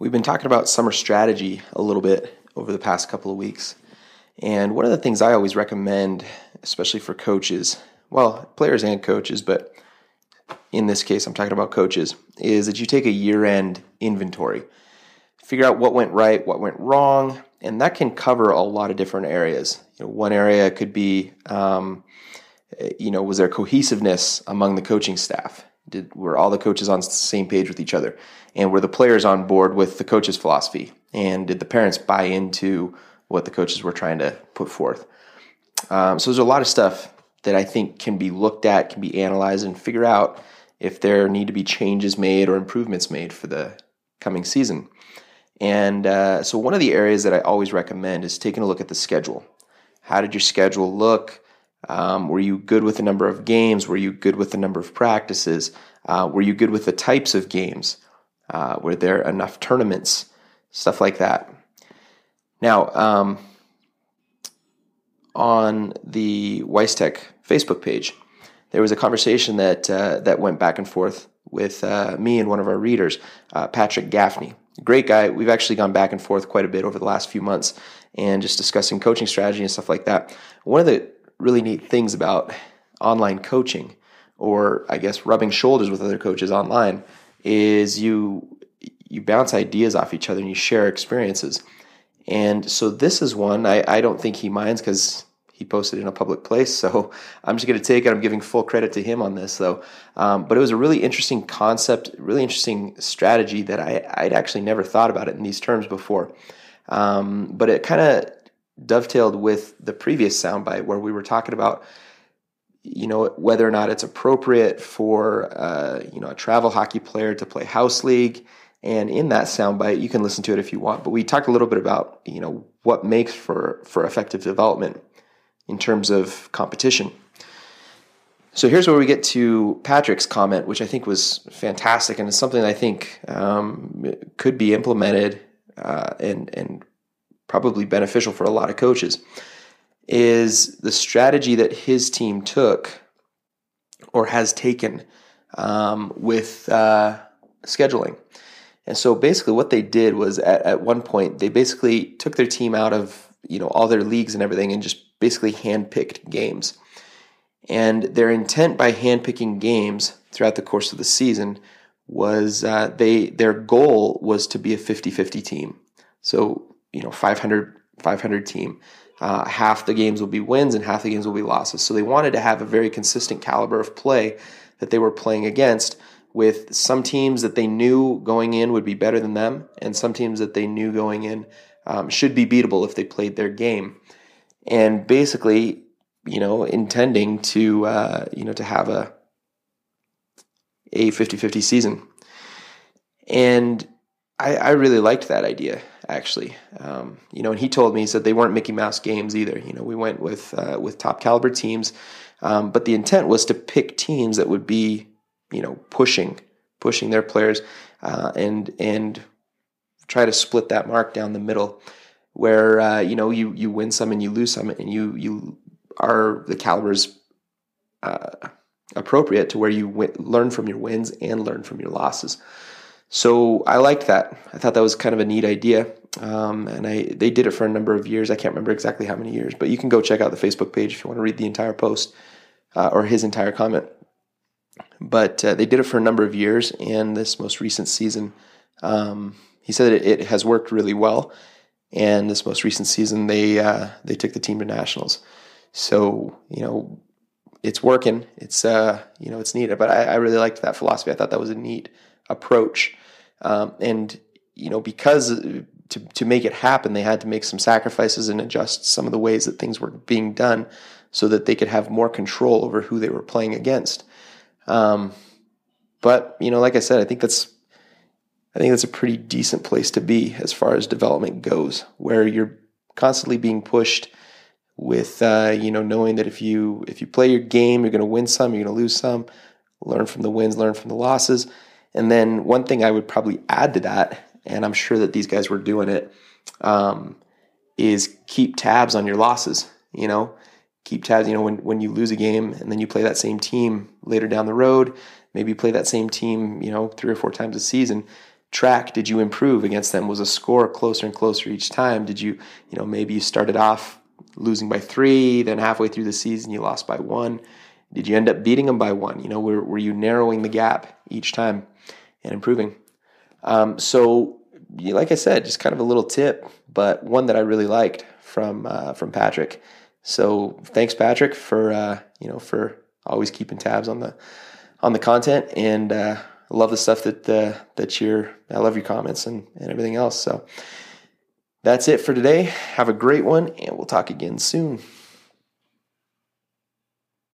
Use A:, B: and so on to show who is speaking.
A: We've been talking about summer strategy a little bit over the past couple of weeks. And one of the things I always recommend, especially for coaches, well, players and coaches, but in this case, I'm talking about coaches, is that you take a year end inventory. Figure out what went right, what went wrong, and that can cover a lot of different areas. You know, one area could be, um, you know, was there cohesiveness among the coaching staff? Did were all the coaches on the same page with each other, and were the players on board with the coach's philosophy? And did the parents buy into what the coaches were trying to put forth? Um, so there's a lot of stuff that I think can be looked at, can be analyzed, and figure out if there need to be changes made or improvements made for the coming season. And uh, so, one of the areas that I always recommend is taking a look at the schedule. How did your schedule look? Um, were you good with the number of games? Were you good with the number of practices? Uh, were you good with the types of games? Uh, were there enough tournaments? Stuff like that. Now, um, on the Weiss Tech Facebook page, there was a conversation that uh, that went back and forth with uh, me and one of our readers, uh, Patrick Gaffney. Great guy. We've actually gone back and forth quite a bit over the last few months and just discussing coaching strategy and stuff like that. One of the really neat things about online coaching, or I guess rubbing shoulders with other coaches online, is you you bounce ideas off each other and you share experiences. And so this is one I, I don't think he minds because he posted in a public place. So I'm just going to take it. I'm giving full credit to him on this, though. Um, but it was a really interesting concept, really interesting strategy that I, I'd actually never thought about it in these terms before. Um, but it kind of dovetailed with the previous soundbite where we were talking about you know whether or not it's appropriate for uh, you know a travel hockey player to play house league. And in that soundbite you can listen to it if you want but we talked a little bit about you know what makes for for effective development in terms of competition. So here's where we get to patrick's comment which i think was fantastic and it's something i think um, could be implemented uh, and and probably beneficial for a lot of coaches, is the strategy that his team took or has taken um, with uh, scheduling. And so basically, what they did was at, at one point, they basically took their team out of you know all their leagues and everything and just basically handpicked games. And their intent by handpicking games throughout the course of the season was uh, they their goal was to be a 50-50 team. So you know 500 500 team. Uh, half the games will be wins and half the games will be losses. So they wanted to have a very consistent caliber of play that they were playing against with some teams that they knew going in would be better than them and some teams that they knew going in um, should be beatable if they played their game. And basically, you know, intending to, uh, you know, to have a, a 50-50 season. And I, I really liked that idea actually. Um, you know, and he told me he said they weren't Mickey Mouse games either. You know, we went with uh, with top caliber teams, um, but the intent was to pick teams that would be, you know, pushing pushing their players uh, and and try to split that mark down the middle, where uh, you know you you win some and you lose some, and you you are the calibers. Uh, appropriate to where you learn from your wins and learn from your losses. So I liked that. I thought that was kind of a neat idea, um, and I they did it for a number of years. I can't remember exactly how many years, but you can go check out the Facebook page if you want to read the entire post uh, or his entire comment. But uh, they did it for a number of years, and this most recent season, um, he said it, it, has worked really well. And this most recent season, they uh, they took the team to nationals. So you know, it's working. It's uh, you know, it's neat. But I, I really liked that philosophy. I thought that was a neat approach. Um, and you know, because to to make it happen, they had to make some sacrifices and adjust some of the ways that things were being done, so that they could have more control over who they were playing against. Um, but you know, like I said, I think that's I think that's a pretty decent place to be as far as development goes, where you're constantly being pushed with uh, you know knowing that if you if you play your game, you're going to win some, you're going to lose some. Learn from the wins, learn from the losses and then one thing I would probably add to that, and I'm sure that these guys were doing it, um, is keep tabs on your losses. You know, keep tabs. You know, when when you lose a game and then you play that same team later down the road, maybe play that same team. You know, three or four times a season. track did you improve against them? Was a score closer and closer each time? Did you, you know, maybe you started off losing by three, then halfway through the season you lost by one. Did you end up beating them by one? You know, were, were you narrowing the gap each time and improving? Um, so, like I said, just kind of a little tip, but one that I really liked from uh, from Patrick. So, thanks, Patrick, for uh, you know for always keeping tabs on the on the content, and uh, love the stuff that uh, that you're. I love your comments and and everything else. So. That's it for today. Have a great one, and we'll talk again soon.